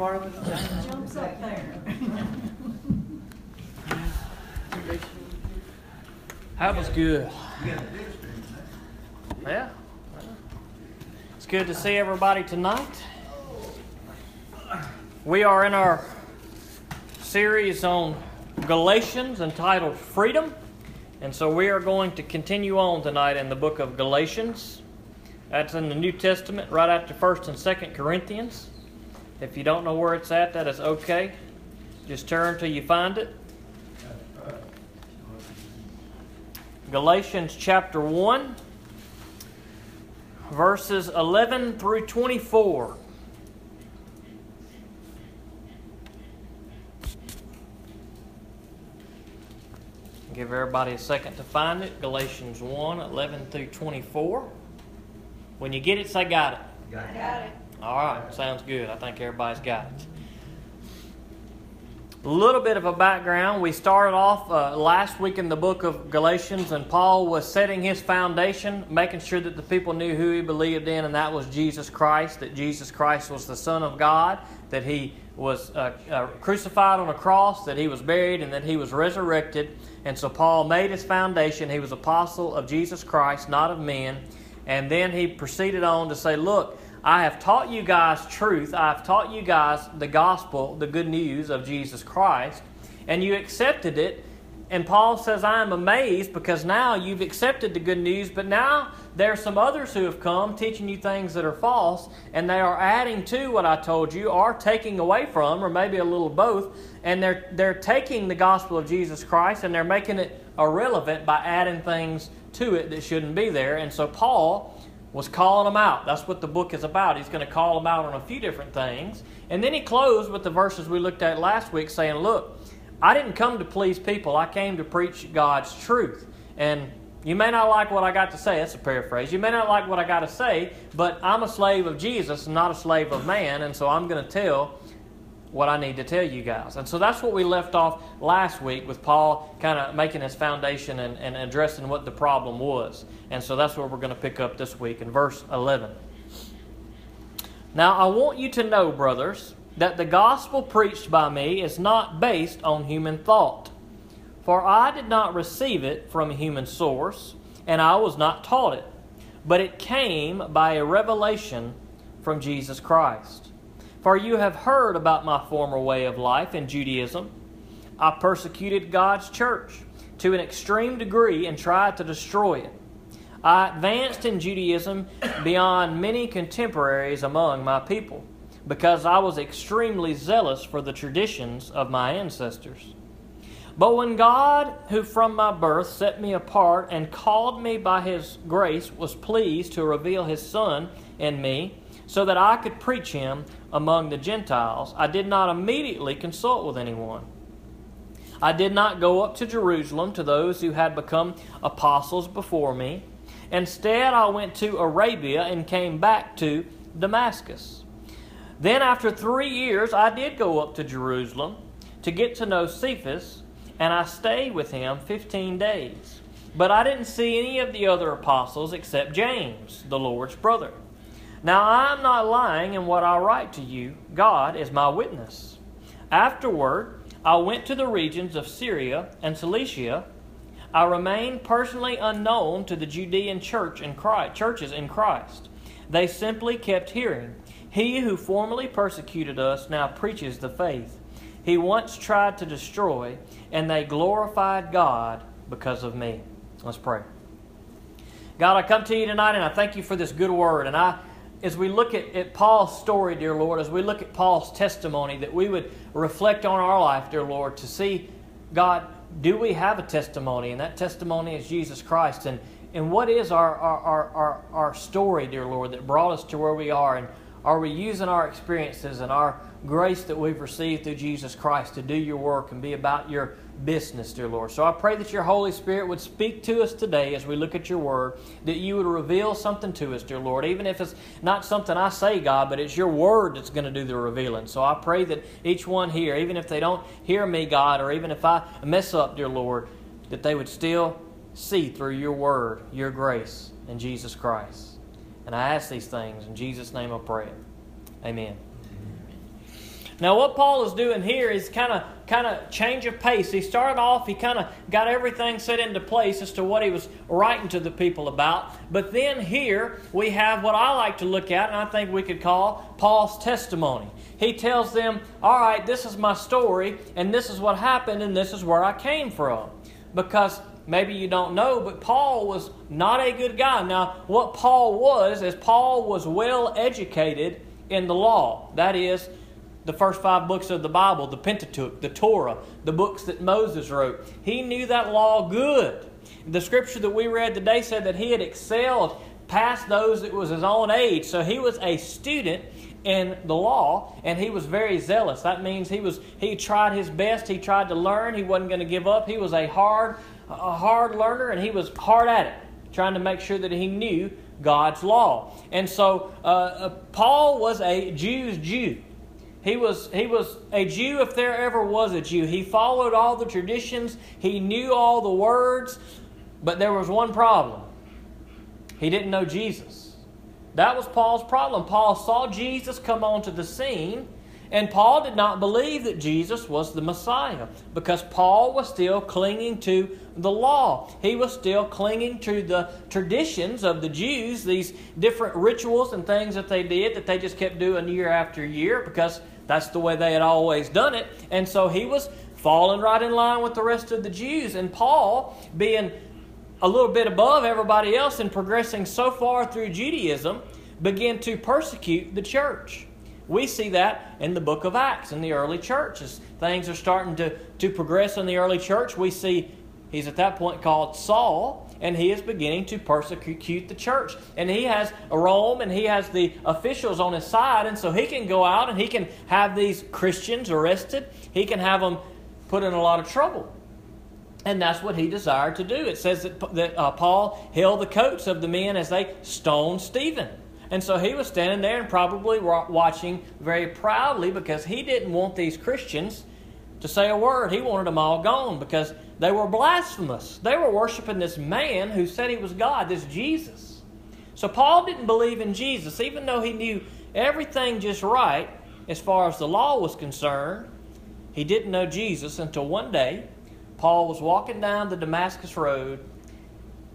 part of? Jumps up there. That was good. Yeah. It's good to see everybody tonight. We are in our series on Galatians entitled Freedom. And so we are going to continue on tonight in the book of Galatians. That's in the New Testament, right after 1st and 2nd Corinthians. If you don't know where it's at, that is okay. Just turn till you find it. Galatians chapter 1, verses 11 through 24. Give everybody a second to find it. Galatians 1, 11 through 24. When you get it, say got it. Got it. All right, sounds good. I think everybody's got it. A little bit of a background. We started off uh, last week in the book of Galatians, and Paul was setting his foundation, making sure that the people knew who he believed in, and that was Jesus Christ, that Jesus Christ was the Son of God, that he was uh, uh, crucified on a cross, that he was buried, and that he was resurrected. And so Paul made his foundation. He was apostle of Jesus Christ, not of men. And then he proceeded on to say, Look, I have taught you guys truth. I've taught you guys the gospel, the good news of Jesus Christ, and you accepted it. And Paul says, I am amazed because now you've accepted the good news, but now there are some others who have come teaching you things that are false, and they are adding to what I told you, or taking away from, or maybe a little both, and they're, they're taking the gospel of Jesus Christ and they're making it irrelevant by adding things to it that shouldn't be there. And so Paul was calling them out. That's what the book is about. He's going to call them out on a few different things. And then he closed with the verses we looked at last week saying, Look, I didn't come to please people, I came to preach God's truth. And you may not like what I got to say. That's a paraphrase. You may not like what I got to say, but I'm a slave of Jesus, not a slave of man. And so I'm going to tell what I need to tell you guys. And so that's what we left off last week with Paul kind of making his foundation and, and addressing what the problem was. And so that's where we're going to pick up this week in verse 11. Now, I want you to know, brothers, that the gospel preached by me is not based on human thought. For I did not receive it from a human source, and I was not taught it, but it came by a revelation from Jesus Christ. For you have heard about my former way of life in Judaism. I persecuted God's church to an extreme degree and tried to destroy it. I advanced in Judaism beyond many contemporaries among my people because I was extremely zealous for the traditions of my ancestors. But when God, who from my birth set me apart and called me by his grace, was pleased to reveal his Son in me, so that I could preach him among the Gentiles, I did not immediately consult with anyone. I did not go up to Jerusalem to those who had become apostles before me. Instead, I went to Arabia and came back to Damascus. Then, after three years, I did go up to Jerusalem to get to know Cephas, and I stayed with him 15 days. But I didn't see any of the other apostles except James, the Lord's brother. Now I am not lying in what I write to you. God is my witness. Afterward, I went to the regions of Syria and Cilicia. I remained personally unknown to the Judean church in Christ, churches in Christ. They simply kept hearing, He who formerly persecuted us now preaches the faith. He once tried to destroy, and they glorified God because of me. Let's pray. God, I come to you tonight and I thank you for this good word. And I as we look at, at Paul's story, dear Lord, as we look at Paul's testimony, that we would reflect on our life, dear Lord, to see, God, do we have a testimony? And that testimony is Jesus Christ. And, and what is our, our, our, our, story, dear Lord, that brought us to where we are? And are we using our experiences and our grace that we've received through Jesus Christ to do your work and be about your business, dear Lord. So I pray that your Holy Spirit would speak to us today as we look at your word, that you would reveal something to us, dear Lord, even if it's not something I say, God, but it's your word that's going to do the revealing. So I pray that each one here, even if they don't hear me, God, or even if I mess up, dear Lord, that they would still see through your word, your grace in Jesus Christ. And I ask these things in Jesus' name I pray. Amen. Now, what Paul is doing here is kind of kind of change of pace. He started off, he kind of got everything set into place as to what he was writing to the people about. But then here we have what I like to look at, and I think we could call Paul's testimony. He tells them, All right, this is my story, and this is what happened, and this is where I came from. Because maybe you don't know, but Paul was not a good guy. Now, what Paul was is Paul was well educated in the law. That is, the first five books of the Bible, the Pentateuch, the Torah, the books that Moses wrote. He knew that law good. The scripture that we read today said that he had excelled past those that was his own age. So he was a student in the law and he was very zealous. That means he was he tried his best, he tried to learn, he wasn't going to give up. He was a hard a hard learner and he was hard at it, trying to make sure that he knew God's law. And so uh, uh, Paul was a Jew's Jew. He was, he was a Jew if there ever was a Jew. He followed all the traditions, he knew all the words, but there was one problem he didn't know Jesus. That was Paul's problem. Paul saw Jesus come onto the scene and Paul did not believe that Jesus was the Messiah because Paul was still clinging to the law. He was still clinging to the traditions of the Jews, these different rituals and things that they did that they just kept doing year after year because that's the way they had always done it. And so he was falling right in line with the rest of the Jews. And Paul, being a little bit above everybody else and progressing so far through Judaism, began to persecute the church. We see that in the book of Acts in the early church. As things are starting to, to progress in the early church, we see he's at that point called Saul, and he is beginning to persecute the church. And he has Rome and he has the officials on his side, and so he can go out and he can have these Christians arrested. He can have them put in a lot of trouble. And that's what he desired to do. It says that, that uh, Paul held the coats of the men as they stoned Stephen. And so he was standing there and probably watching very proudly because he didn't want these Christians to say a word. He wanted them all gone because they were blasphemous. They were worshiping this man who said he was God, this Jesus. So Paul didn't believe in Jesus, even though he knew everything just right as far as the law was concerned. He didn't know Jesus until one day Paul was walking down the Damascus Road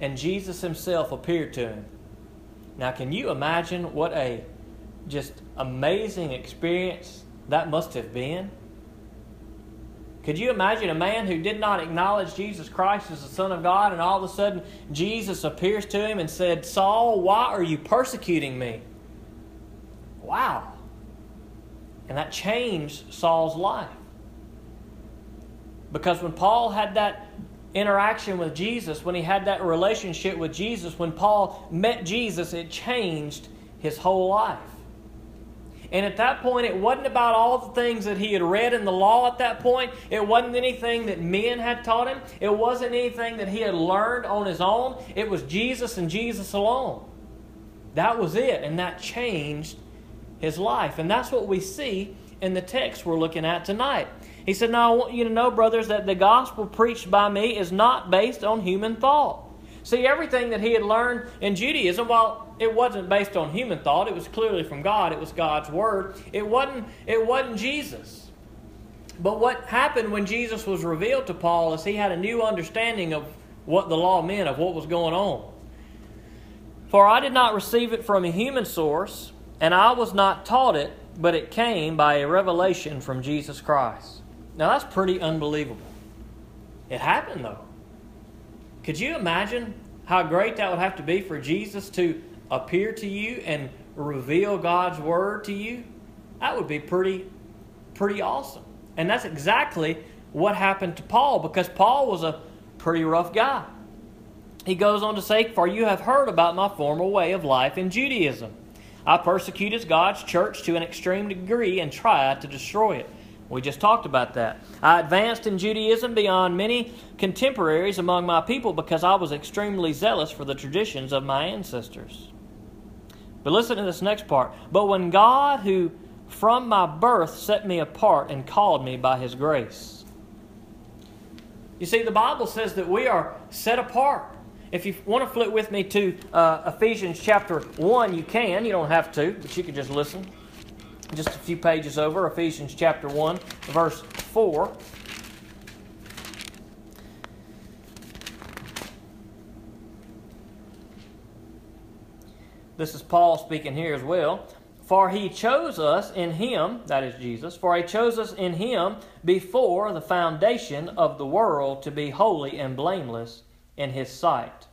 and Jesus himself appeared to him. Now, can you imagine what a just amazing experience that must have been? Could you imagine a man who did not acknowledge Jesus Christ as the Son of God, and all of a sudden Jesus appears to him and said, Saul, why are you persecuting me? Wow. And that changed Saul's life. Because when Paul had that interaction with Jesus, when he had that relationship with Jesus, when Paul met Jesus, it changed his whole life. And at that point, it wasn't about all the things that he had read in the law at that point. It wasn't anything that men had taught him. It wasn't anything that he had learned on his own. It was Jesus and Jesus alone. That was it. And that changed his life. And that's what we see in the text we're looking at tonight. He said, Now I want you to know, brothers, that the gospel preached by me is not based on human thought. See, everything that he had learned in Judaism, while it wasn't based on human thought, it was clearly from God, it was God's word, it wasn't, it wasn't Jesus. But what happened when Jesus was revealed to Paul is he had a new understanding of what the law meant, of what was going on. For I did not receive it from a human source, and I was not taught it, but it came by a revelation from Jesus Christ. Now that's pretty unbelievable. It happened though. Could you imagine how great that would have to be for Jesus to appear to you and reveal God's word to you? That would be pretty pretty awesome. And that's exactly what happened to Paul because Paul was a pretty rough guy. He goes on to say, For you have heard about my former way of life in Judaism. I persecuted God's church to an extreme degree and tried to destroy it. We just talked about that. I advanced in Judaism beyond many contemporaries among my people because I was extremely zealous for the traditions of my ancestors. But listen to this next part. But when God, who from my birth set me apart and called me by his grace. You see, the Bible says that we are set apart. If you want to flip with me to uh, Ephesians chapter 1, you can. You don't have to, but you can just listen. Just a few pages over, Ephesians chapter 1, verse 4. This is Paul speaking here as well. For he chose us in him, that is Jesus, for he chose us in him before the foundation of the world to be holy and blameless in his sight.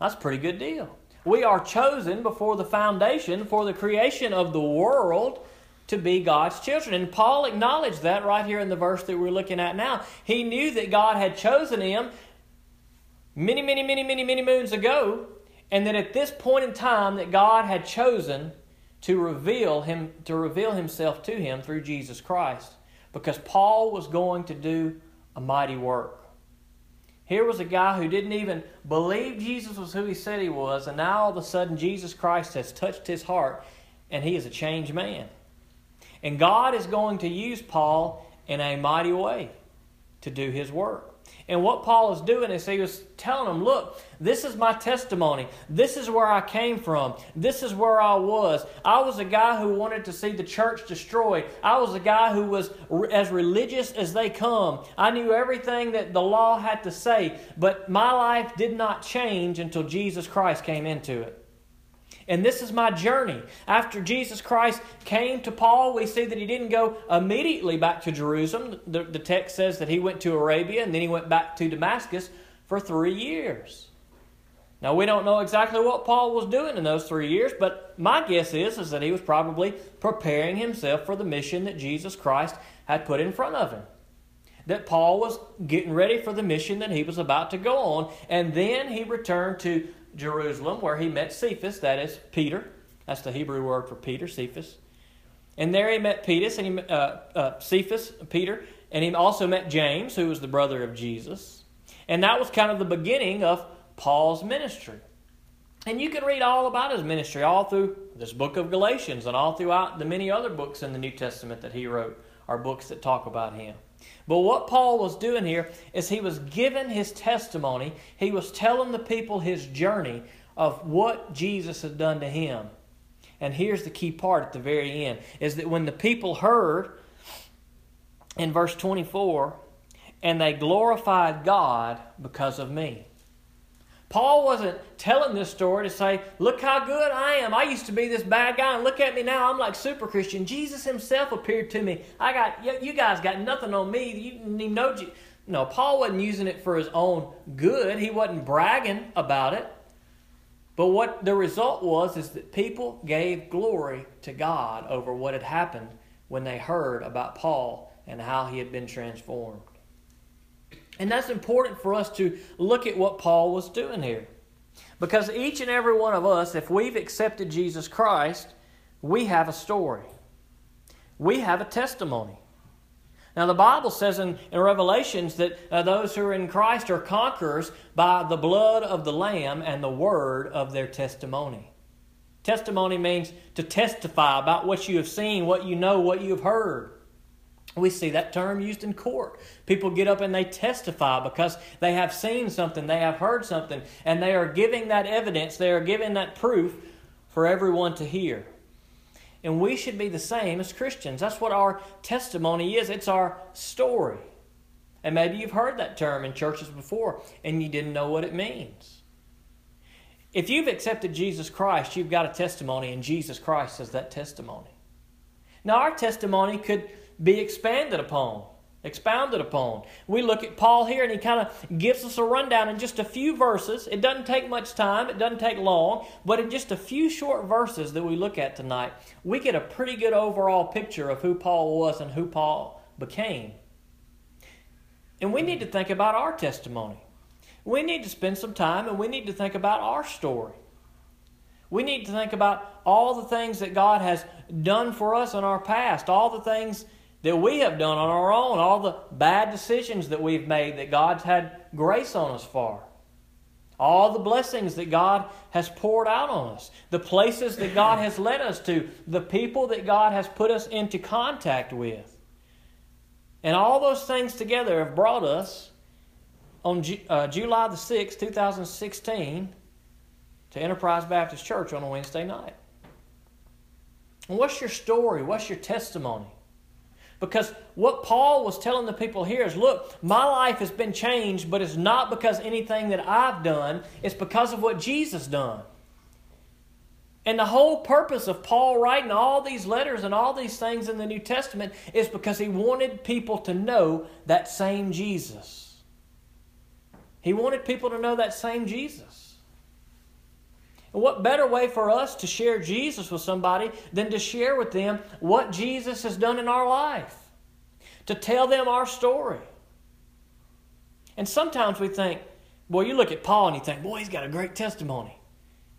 That's a pretty good deal. We are chosen before the foundation for the creation of the world to be God's children. And Paul acknowledged that right here in the verse that we're looking at now. He knew that God had chosen him many, many, many, many, many moons ago, and that at this point in time that God had chosen to reveal him to reveal himself to him through Jesus Christ because Paul was going to do a mighty work. Here was a guy who didn't even believe Jesus was who he said he was, and now all of a sudden Jesus Christ has touched his heart and he is a changed man. And God is going to use Paul in a mighty way to do his work. And what Paul is doing is he was telling them, look, this is my testimony. This is where I came from. This is where I was. I was a guy who wanted to see the church destroyed. I was a guy who was as religious as they come. I knew everything that the law had to say, but my life did not change until Jesus Christ came into it. And this is my journey. After Jesus Christ came to Paul, we see that he didn't go immediately back to Jerusalem. The, the, text says that he went to Arabia and then he went back to Damascus for three years. Now, we don't know exactly what Paul was doing in those three years, but my guess is, is that he was probably preparing himself for the mission that Jesus Christ had put in front of him. That Paul was getting ready for the mission that he was about to go on, and then he returned to Jerusalem, where he met Cephas, that is Peter. That's the Hebrew word for Peter, Cephas. And there he met Peter, and he, uh, uh, Cephas, Peter, and he also met James, who was the brother of Jesus. And that was kind of the beginning of Paul's ministry. And you can read all about his ministry all through this book of Galatians and all throughout the many other books in the New Testament that he wrote, are books that talk about him. But what Paul was doing here is he was giving his testimony, he was telling the people his journey of what Jesus had done to him. And here's the key part at the very end is that when the people heard in verse 24, and they glorified God because of me. Paul wasn't telling this story to say, Look how good I am. I used to be this bad guy, and look at me now. I'm like super Christian. Jesus himself appeared to me. I got, you guys got nothing on me. You didn't even know. No, Paul wasn't using it for his own good. He wasn't bragging about it. But what the result was is that people gave glory to God over what had happened when they heard about Paul and how he had been transformed. And that's important for us to look at what Paul was doing here. Because each and every one of us, if we've accepted Jesus Christ, we have a story. We have a testimony. Now, the Bible says in, in Revelations that uh, those who are in Christ are conquerors by the blood of the Lamb and the word of their testimony. Testimony means to testify about what you have seen, what you know, what you have heard. We see that term used in court. People get up and they testify because they have seen something, they have heard something, and they are giving that evidence, they are giving that proof for everyone to hear. And we should be the same as Christians. That's what our testimony is, it's our story. And maybe you've heard that term in churches before and you didn't know what it means. If you've accepted Jesus Christ, you've got a testimony, and Jesus Christ is that testimony. Now, our testimony could be expanded upon, expounded upon. We look at Paul here and he kind of gives us a rundown in just a few verses. It doesn't take much time, it doesn't take long, but in just a few short verses that we look at tonight, we get a pretty good overall picture of who Paul was and who Paul became. And we need to think about our testimony. We need to spend some time and we need to think about our story. We need to think about all the things that God has done for us in our past, all the things that we have done on our own, all the bad decisions that we've made that God's had grace on us for, all the blessings that God has poured out on us, the places that God has led us to, the people that God has put us into contact with. And all those things together have brought us on uh, July the 6th, 2016, to Enterprise Baptist Church on a Wednesday night. What's your story? What's your testimony? Because what Paul was telling the people here is look, my life has been changed, but it's not because anything that I've done, it's because of what Jesus done. And the whole purpose of Paul writing all these letters and all these things in the New Testament is because he wanted people to know that same Jesus. He wanted people to know that same Jesus. What better way for us to share Jesus with somebody than to share with them what Jesus has done in our life? To tell them our story. And sometimes we think, boy, you look at Paul and you think, boy, he's got a great testimony.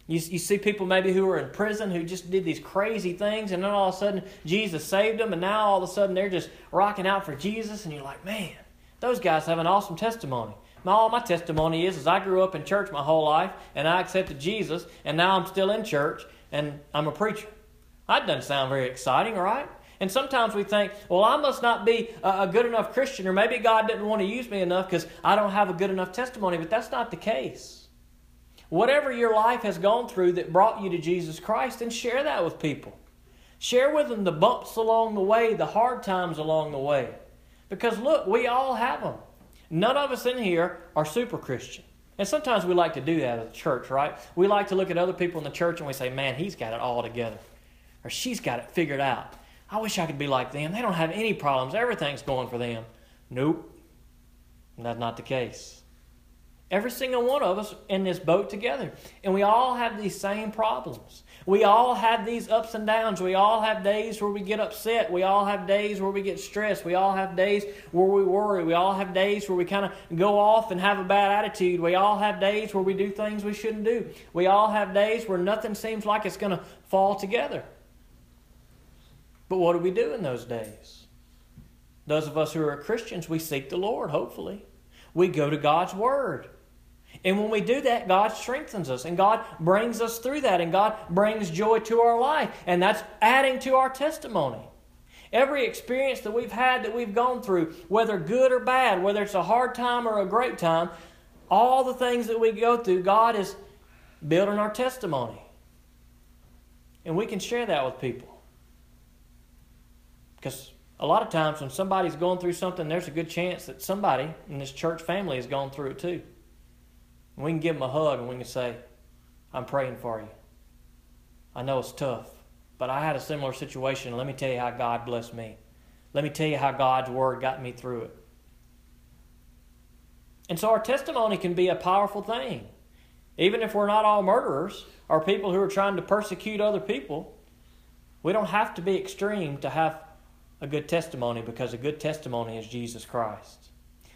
You, you see people maybe who are in prison who just did these crazy things, and then all of a sudden Jesus saved them, and now all of a sudden they're just rocking out for Jesus, and you're like, man, those guys have an awesome testimony. My, all my testimony is, is I grew up in church my whole life, and I accepted Jesus, and now I'm still in church, and I'm a preacher. That doesn't sound very exciting, right? And sometimes we think, well, I must not be a good enough Christian, or maybe God didn't want to use me enough because I don't have a good enough testimony, but that's not the case. Whatever your life has gone through that brought you to Jesus Christ, and share that with people. Share with them the bumps along the way, the hard times along the way. Because look, we all have them. None of us in here are super Christian. And sometimes we like to do that at the church, right? We like to look at other people in the church and we say, man, he's got it all together. Or she's got it figured out. I wish I could be like them. They don't have any problems. Everything's going for them. Nope. That's not the case. Every single one of us in this boat together. And we all have these same problems. We all have these ups and downs. We all have days where we get upset. We all have days where we get stressed. We all have days where we worry. We all have days where we kind of go off and have a bad attitude. We all have days where we do things we shouldn't do. We all have days where nothing seems like it's going to fall together. But what do we do in those days? Those of us who are Christians, we seek the Lord, hopefully. We go to God's Word. And when we do that, God strengthens us and God brings us through that and God brings joy to our life. And that's adding to our testimony. Every experience that we've had that we've gone through, whether good or bad, whether it's a hard time or a great time, all the things that we go through, God is building our testimony. And we can share that with people. Because a lot of times when somebody's going through something, there's a good chance that somebody in this church family has gone through it too. And we can give them a hug and we can say, I'm praying for you. I know it's tough, but I had a similar situation. Let me tell you how God blessed me. Let me tell you how God's Word got me through it. And so our testimony can be a powerful thing. Even if we're not all murderers or people who are trying to persecute other people, we don't have to be extreme to have a good testimony because a good testimony is Jesus Christ.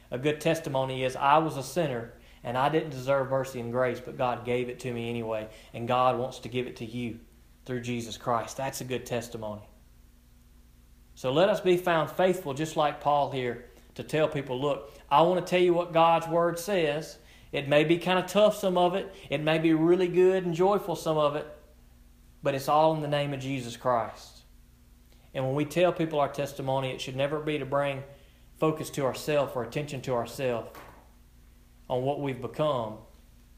A good testimony is I was a sinner and I didn't deserve mercy and grace, but God gave it to me anyway. And God wants to give it to you through Jesus Christ. That's a good testimony. So let us be found faithful, just like Paul here, to tell people look, I want to tell you what God's Word says. It may be kind of tough, some of it. It may be really good and joyful, some of it. But it's all in the name of Jesus Christ. And when we tell people our testimony, it should never be to bring focus to ourselves or attention to ourselves on what we've become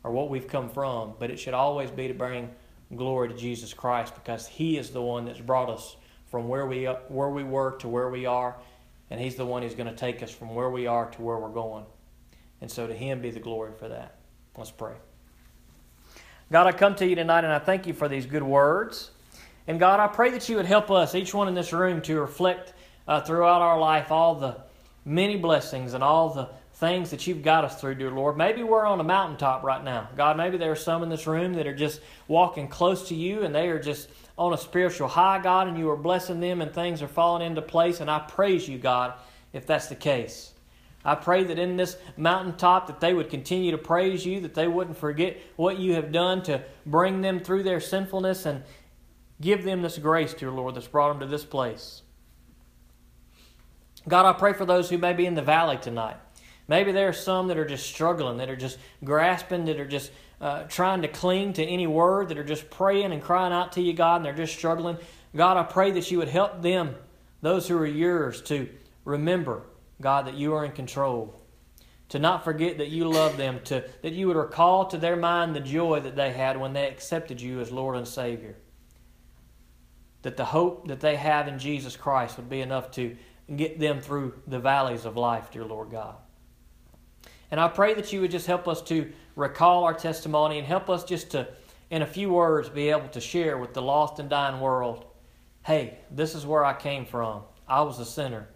or what we've come from, but it should always be to bring glory to Jesus Christ because He is the one that's brought us from where we, where we were to where we are, and He's the one who's going to take us from where we are to where we're going. And so to Him be the glory for that. Let's pray. God, I come to you tonight and I thank you for these good words. And God, I pray that you would help us, each one in this room, to reflect uh, throughout our life all the many blessings and all the things that you've got us through, dear Lord. Maybe we're on a mountaintop right now. God, maybe there are some in this room that are just walking close to you and they are just on a spiritual high, God, and you are blessing them and things are falling into place. And I praise you, God, if that's the case. I pray that in this mountaintop that they would continue to praise you, that they wouldn't forget what you have done to bring them through their sinfulness and give them this grace, dear Lord, that's brought them to this place. God, I pray for those who may be in the valley tonight. Maybe there are some that are just struggling, that are just grasping, that are just uh, trying to cling to any word, that are just praying and crying out to you, God, and they're just struggling. God, I pray that you would help them, those who are yours, to remember, God, that you are in control. To not forget that you love them, to, that you would recall to their mind the joy that they had when they accepted you as Lord and Savior. that the hope that they have in Jesus Christ would be enough to get them through the valleys of life, dear Lord God. And I pray that you would just help us to recall our testimony and help us just to, in a few words, be able to share with the lost and dying world hey, this is where I came from. I was a sinner.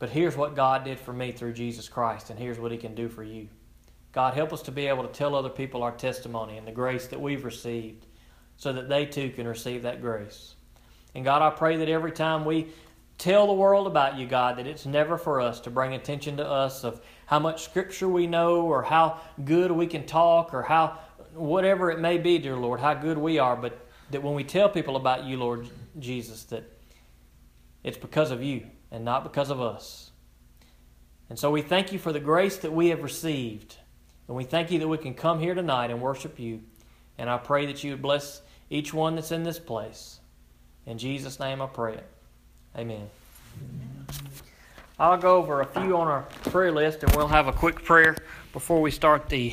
But here's what God did for me through Jesus Christ, and here's what He can do for you. God, help us to be able to tell other people our testimony and the grace that we've received so that they too can receive that grace. And God, I pray that every time we tell the world about you, God, that it's never for us to bring attention to us of how much scripture we know or how good we can talk or how whatever it may be, dear Lord, how good we are, but that when we tell people about you, Lord Jesus, that it's because of you and not because of us. And so we thank you for the grace that we have received. And we thank you that we can come here tonight and worship you. And I pray that you would bless each one that's in this place. In Jesus' name I pray it. Amen. I'll go over a few on our prayer list and we'll have a quick prayer before we start the